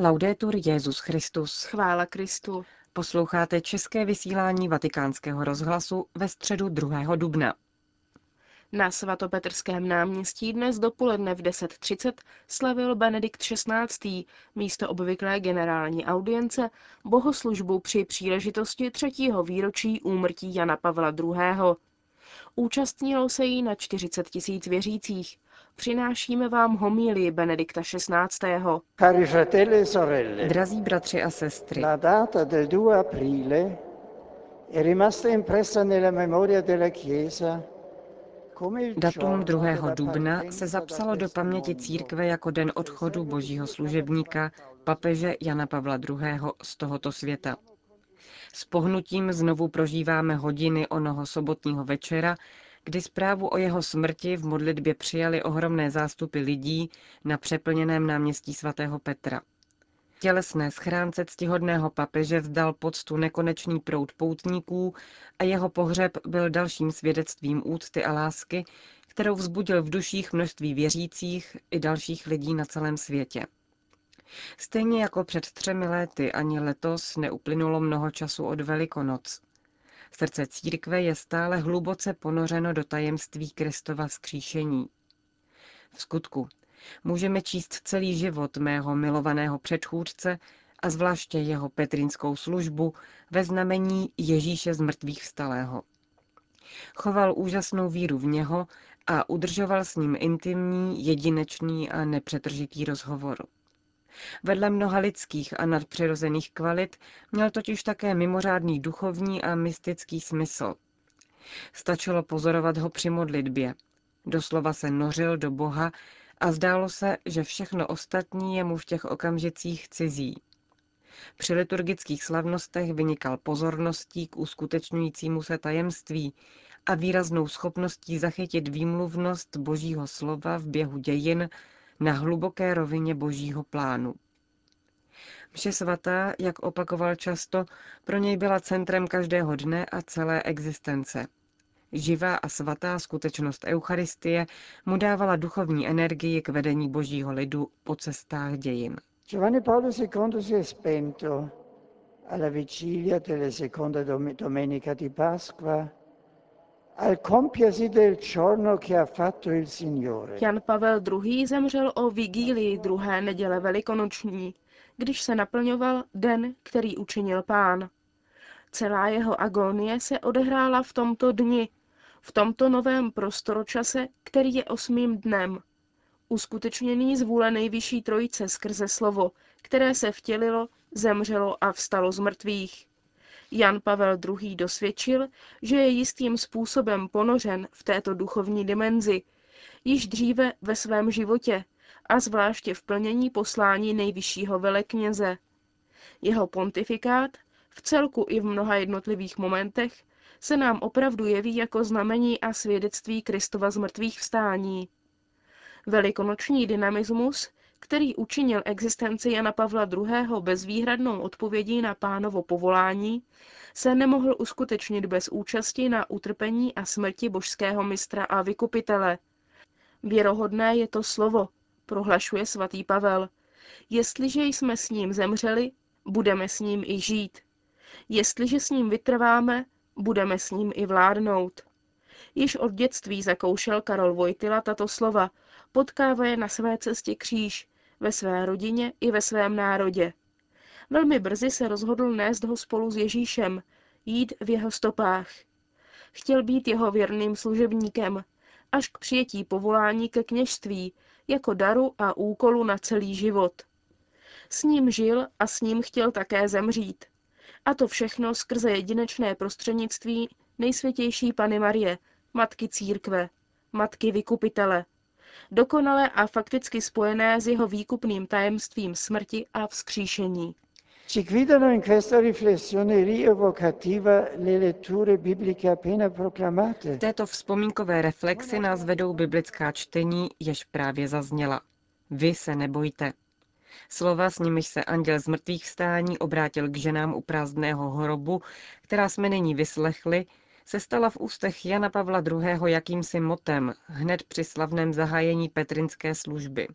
Laudetur Jezus Christus. Chvála Kristu. Posloucháte české vysílání Vatikánského rozhlasu ve středu 2. dubna. Na svatopetrském náměstí dnes dopoledne v 10.30 slavil Benedikt XVI. místo obvyklé generální audience bohoslužbu při příležitosti třetího výročí úmrtí Jana Pavla II. Účastnilo se jí na 40 tisíc věřících. Přinášíme vám homílii Benedikta XVI. Cari fratelli e sorelle, Drazí bratři a sestry, la data del 2 aprile è rimasta impressa nella memoria della Chiesa come il datum giorno 2. della dubna se zapsalo do paměti církve jako den odchodu božího služebníka, papeže Jana Pavla II. z tohoto světa. S pohnutím znovu prožíváme hodiny onoho sobotního večera, kdy zprávu o jeho smrti v modlitbě přijali ohromné zástupy lidí na přeplněném náměstí svatého Petra. Tělesné schránce ctihodného papeže vzdal poctu nekonečný proud poutníků a jeho pohřeb byl dalším svědectvím úcty a lásky, kterou vzbudil v duších množství věřících i dalších lidí na celém světě. Stejně jako před třemi léty ani letos neuplynulo mnoho času od Velikonoc. Srdce církve je stále hluboce ponořeno do tajemství Kristova vzkříšení. V skutku, můžeme číst celý život mého milovaného předchůdce a zvláště jeho petrinskou službu ve znamení Ježíše z mrtvých vstalého. Choval úžasnou víru v něho a udržoval s ním intimní, jedinečný a nepřetržitý rozhovor. Vedle mnoha lidských a nadpřirozených kvalit měl totiž také mimořádný duchovní a mystický smysl. Stačilo pozorovat ho při modlitbě. Doslova se nořil do Boha a zdálo se, že všechno ostatní je mu v těch okamžicích cizí. Při liturgických slavnostech vynikal pozorností k uskutečňujícímu se tajemství a výraznou schopností zachytit výmluvnost božího slova v běhu dějin na hluboké rovině božího plánu. Mše svatá, jak opakoval často, pro něj byla centrem každého dne a celé existence. Živá a svatá skutečnost Eucharistie mu dávala duchovní energii k vedení božího lidu po cestách dějin. Giovanni Paolo II si è spento alla vigilia della seconda dom- domenica di Pasqua, al compiersi del giorno che ha fatto il Signore. Jan Pavel II. zemřel o vigílii druhé neděle velikonoční, když se naplňoval den, který učinil pán. Celá jeho agónie se odehrála v tomto dni, v tomto novém prostoročase, který je osmým dnem. Uskutečněný z vůle nejvyšší trojice skrze slovo, které se vtělilo, zemřelo a vstalo z mrtvých. Jan Pavel II. dosvědčil, že je jistým způsobem ponořen v této duchovní dimenzi, již dříve ve svém životě a zvláště v plnění poslání nejvyššího velekněze. Jeho pontifikát, v celku i v mnoha jednotlivých momentech, se nám opravdu jeví jako znamení a svědectví Kristova zmrtvých vstání. Velikonoční dynamismus, který učinil existenci Jana Pavla II. bezvýhradnou odpovědí na pánovo povolání, se nemohl uskutečnit bez účasti na utrpení a smrti božského mistra a vykupitele. Věrohodné je to slovo, prohlašuje svatý Pavel. Jestliže jsme s ním zemřeli, budeme s ním i žít. Jestliže s ním vytrváme, budeme s ním i vládnout. Již od dětství zakoušel Karol Vojtila tato slova, potkává je na své cestě kříž, ve své rodině i ve svém národě. Velmi brzy se rozhodl nést ho spolu s Ježíšem, jít v jeho stopách. Chtěl být jeho věrným služebníkem, až k přijetí povolání ke kněžství, jako daru a úkolu na celý život. S ním žil a s ním chtěl také zemřít. A to všechno skrze jedinečné prostřednictví nejsvětější Pany Marie, Matky církve, Matky vykupitele, dokonale a fakticky spojené s jeho výkupným tajemstvím smrti a vzkříšení. Ci guidano in questa riflessione rievocativa le letture bibliche appena proclamate. V této vzpomínkové reflexi nás vedou biblická čtení, jež právě zazněla. Vy se nebojte. Slova, s nimiž se anděl z mrtvých vstání obrátil k ženám u prázdného hrobu, která jsme nyní vyslechli, se stala v ústech Jana Pavla II. jakýmsi motem hned při slavném zahájení petrinské služby.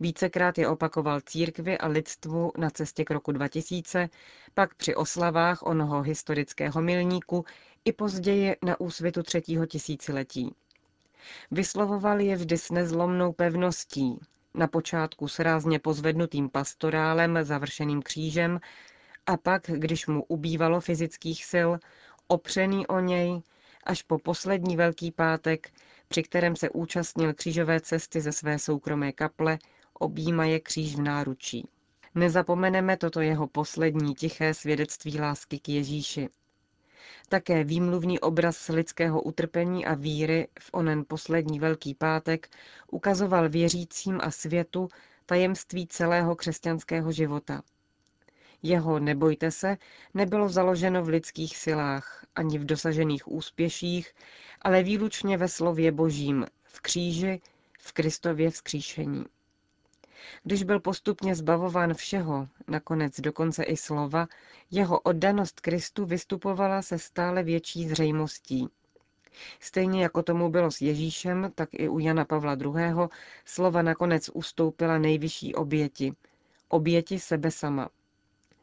Vícekrát je opakoval církvi a lidstvu na cestě k roku 2000, pak při oslavách onoho historického milníku i později na úsvitu třetího tisíciletí. Vyslovoval je vždy s nezlomnou pevností, na počátku s rázně pozvednutým pastorálem završeným křížem a pak, když mu ubývalo fyzických sil, opřený o něj, až po poslední Velký pátek, při kterém se účastnil křížové cesty ze své soukromé kaple, objímaje kříž v náručí. Nezapomeneme toto jeho poslední tiché svědectví lásky k Ježíši. Také výmluvný obraz lidského utrpení a víry v onen poslední Velký pátek ukazoval věřícím a světu tajemství celého křesťanského života. Jeho nebojte se nebylo založeno v lidských silách ani v dosažených úspěších, ale výlučně ve slově božím, v kříži, v Kristově vzkříšení. Když byl postupně zbavován všeho, nakonec dokonce i slova, jeho oddanost Kristu vystupovala se stále větší zřejmostí. Stejně jako tomu bylo s Ježíšem, tak i u Jana Pavla II. slova nakonec ustoupila nejvyšší oběti, oběti sebe sama.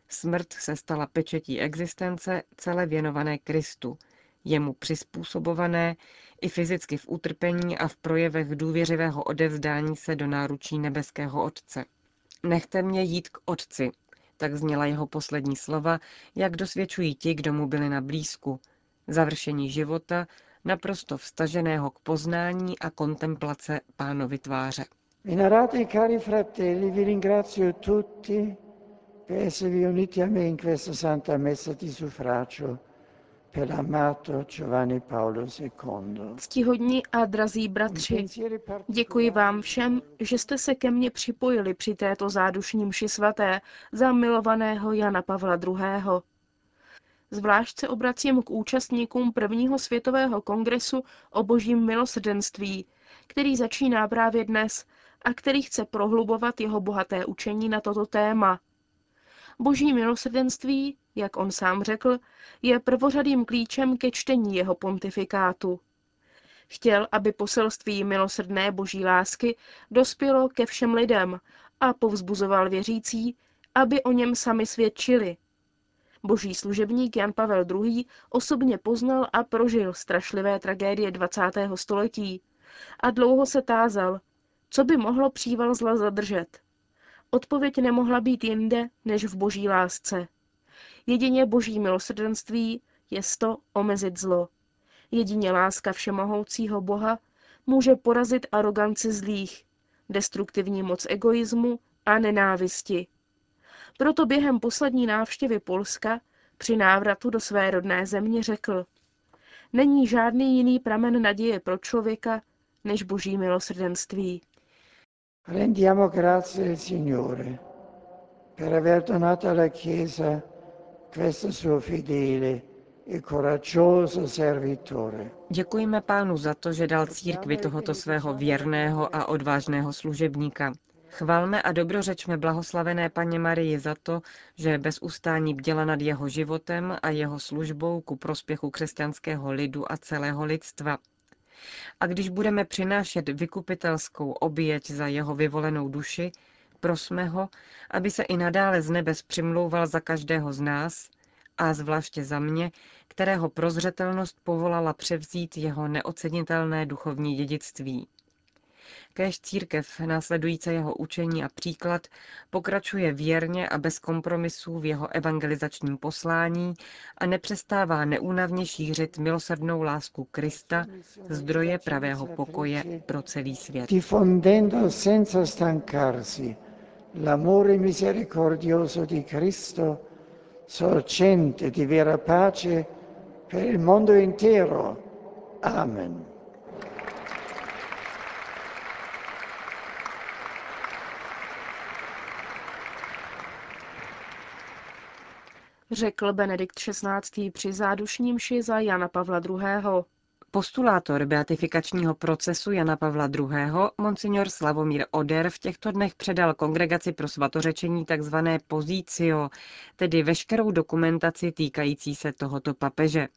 Smrt se stala pečetí existence celé věnované Kristu, jemu přizpůsobované i fyzicky v utrpení a v projevech důvěřivého odevzdání se do náručí nebeského Otce. Nechte mě jít k Otci, tak zněla jeho poslední slova, jak dosvědčují ti, kdo mu byli na blízku. Završení života, naprosto vstaženého k poznání a kontemplace pánovi tváře. Cari fratelli, vi ringrazio tutti per esservi uniti a me in questa santa messa di suffragio per l'amato Giovanni Paolo II. Ctihodní a drazí bratři, děkuji vám všem, že jste se ke mně připojili při této zádušní mši svaté za milovaného Jana Pavla II. Zvlášť se obracím k účastníkům prvního světového kongresu o božím milosrdenství, který začíná právě dnes a který chce prohlubovat jeho bohaté učení na toto téma. Boží milosrdenství, jak on sám řekl, je prvořadým klíčem ke čtení jeho pontifikátu. Chtěl, aby poselství milosrdné boží lásky dospělo ke všem lidem a povzbuzoval věřící, aby o něm sami svědčili. Boží služebník Jan Pavel II. osobně poznal a prožil strašlivé tragédie 20. století a dlouho se tázal, co by mohlo příval zla zadržet. Odpověď nemohla být jinde než v boží lásce. Jedině boží milosrdenství je to omezit zlo. Jedině láska všemohoucího Boha může porazit aroganci zlých, destruktivní moc egoismu a nenávisti. Proto během poslední návštěvy Polska při návratu do své rodné země řekl, není žádný jiný pramen naděje pro člověka než boží milosrdenství. Rendiamo grazie al Signore per aver donato alla Chiesa questo suo fedele e coraggioso servitore. Děkujeme pánu za to, že dal církvi tohoto svého věrného a odvážného služebníka. Chvalme a dobrořečme blahoslavené paně Marii za to, že bez ustání bděla nad jeho životem a jeho službou ku prospěchu křesťanského lidu a celého lidstva. A když budeme přinášet vykupitelskou oběť za jeho vyvolenou duši, prosme ho, aby se i nadále z nebes přimlouval za každého z nás, a zvláště za mě, kterého prozřetelnost povolala převzít jeho neocenitelné duchovní dědictví. Kéž církev, následující jeho učení a příklad, pokračuje věrně a bez kompromisů v jeho evangelizačním poslání a nepřestává neúnavně šířit milosrdnou lásku Krista, zdroje pravého pokoje pro celý svět. Diffondendo senza stancarsi l'amore misericordioso di Cristo, sorgente di vera pace per il mondo intero. Amen. Řekl Benedikt XVI. při zádušní mši za Jana Pavla II. Postulátor beatifikačního procesu Jana Pavla II. monsignor Slavomír Oder v těchto dnech předal kongregaci pro svatořečení tzv. pozício, tedy veškerou dokumentaci týkající se tohoto papeže.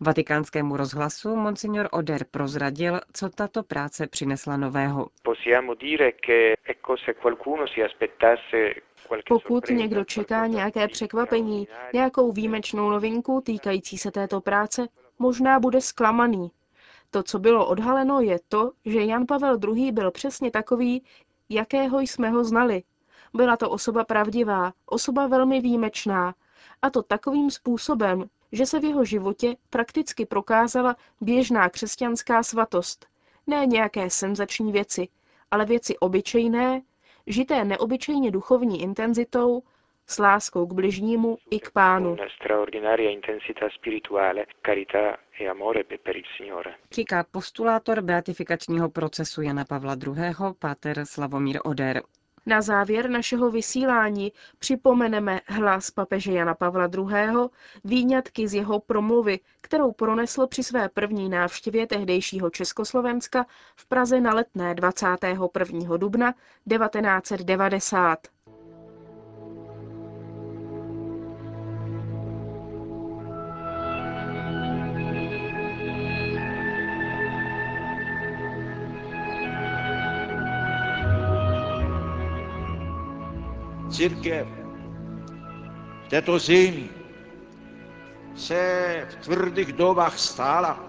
Vatikánskému rozhlasu monsignor Oder prozradil, co tato práce přinesla nového. Pokud někdo čeká nějaké překvapení, nějakou výjimečnou novinku týkající se této práce, možná bude zklamaný. To, co bylo odhaleno, je to, že Jan Pavel II. byl přesně takový, jakého jsme ho znali. Byla to osoba pravdivá, osoba velmi výjimečná, a to takovým způsobem, že se v jeho životě prakticky prokázala běžná křesťanská svatost. Ne nějaké senzační věci, ale věci obyčejné, žité neobyčejně duchovní intenzitou, s láskou k bližnímu i k pánu. Říká postulátor beatifikačního procesu Jana Pavla II. páter Slavomír Oder. Na závěr našeho vysílání připomeneme hlas papeže Jana Pavla II. výňatky z jeho promluvy, kterou pronesl při své první návštěvě tehdejšího Československa v Praze na letné 21. dubna 1990. Církev. V této zemi se v tvrdých dobách stála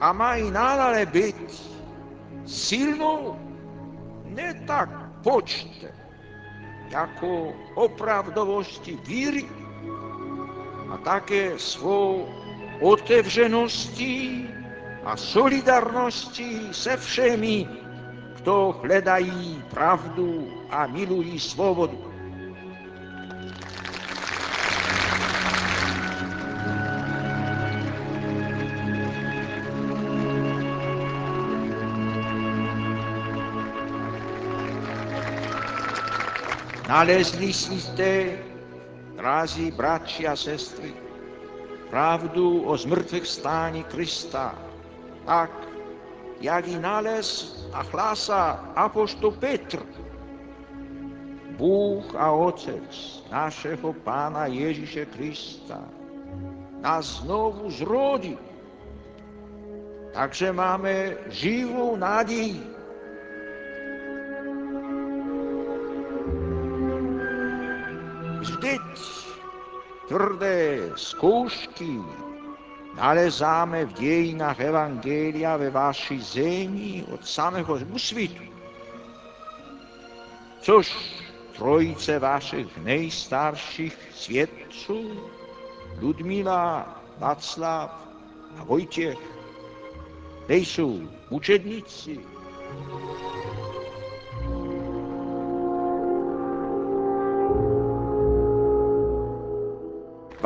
a má i nadále být silnou ne tak počtem, jako opravdovosti víry a také svou otevřeností a solidarností se všemi, kdo hledají pravdu a milují svobodu. Nalezli jste, drazí bratři a sestry, pravdu o zmrtvých stání Krista, tak, jak ji nalez a hlásá apoštol Petr. Bůh a Otec našeho Pána Ježíše Krista nás znovu zrodí. Takže máme živou naději. Vždyť tvrdé zkoušky nalezáme v dějinách Evangelia ve vaší zemi od samého úsvitu. Což trojice vašich nejstarších svědců, Ludmila, Václav a Vojtěch, nejsou učedníci,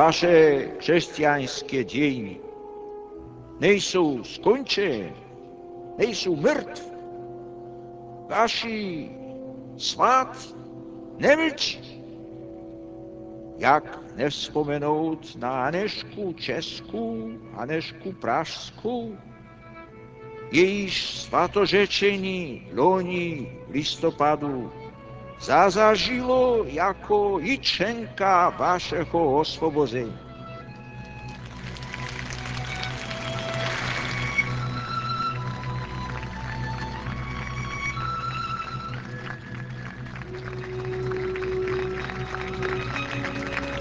vaše křesťanské dějiny nejsou skončené, nejsou mrtvé. Vaši svát nemlčí. Jak nevzpomenout na Anešku Česku, Anešku Pražskou, jejíž svatořečení loni listopadu zazažilo jako jičenka vašeho osvobození.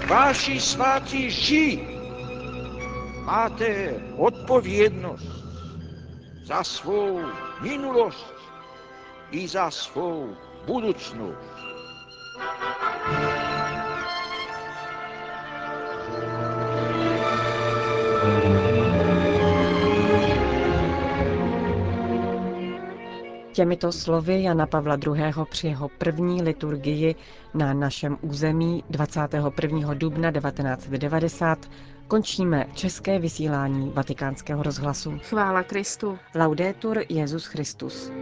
Vaši svatí ži máte odpovědnost za svou minulost i za svou budoucnost. Těmito slovy Jana Pavla II. při jeho první liturgii na našem území 21. dubna 1990 končíme české vysílání vatikánského rozhlasu. Chvála Kristu. Laudetur Jezus Christus.